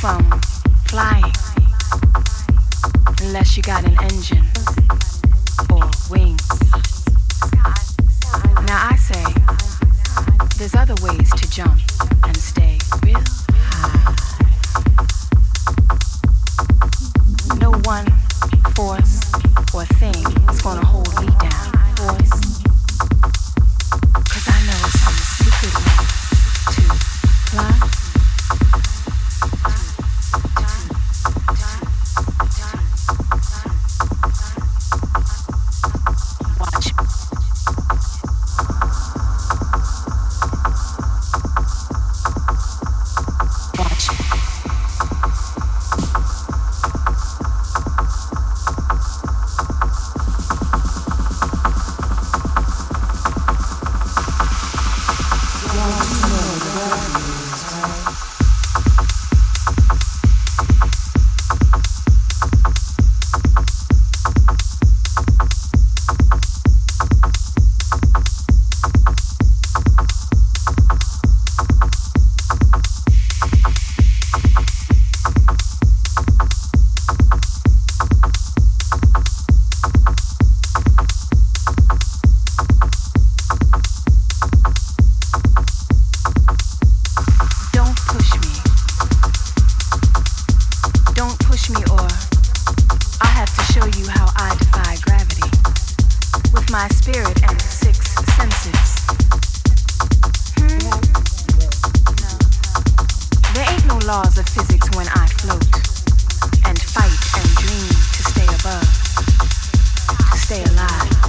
from flying unless you got an engine or wings. Now I say there's other ways to jump and stay real high. No one, force, or thing is gonna hold me down. stay alive.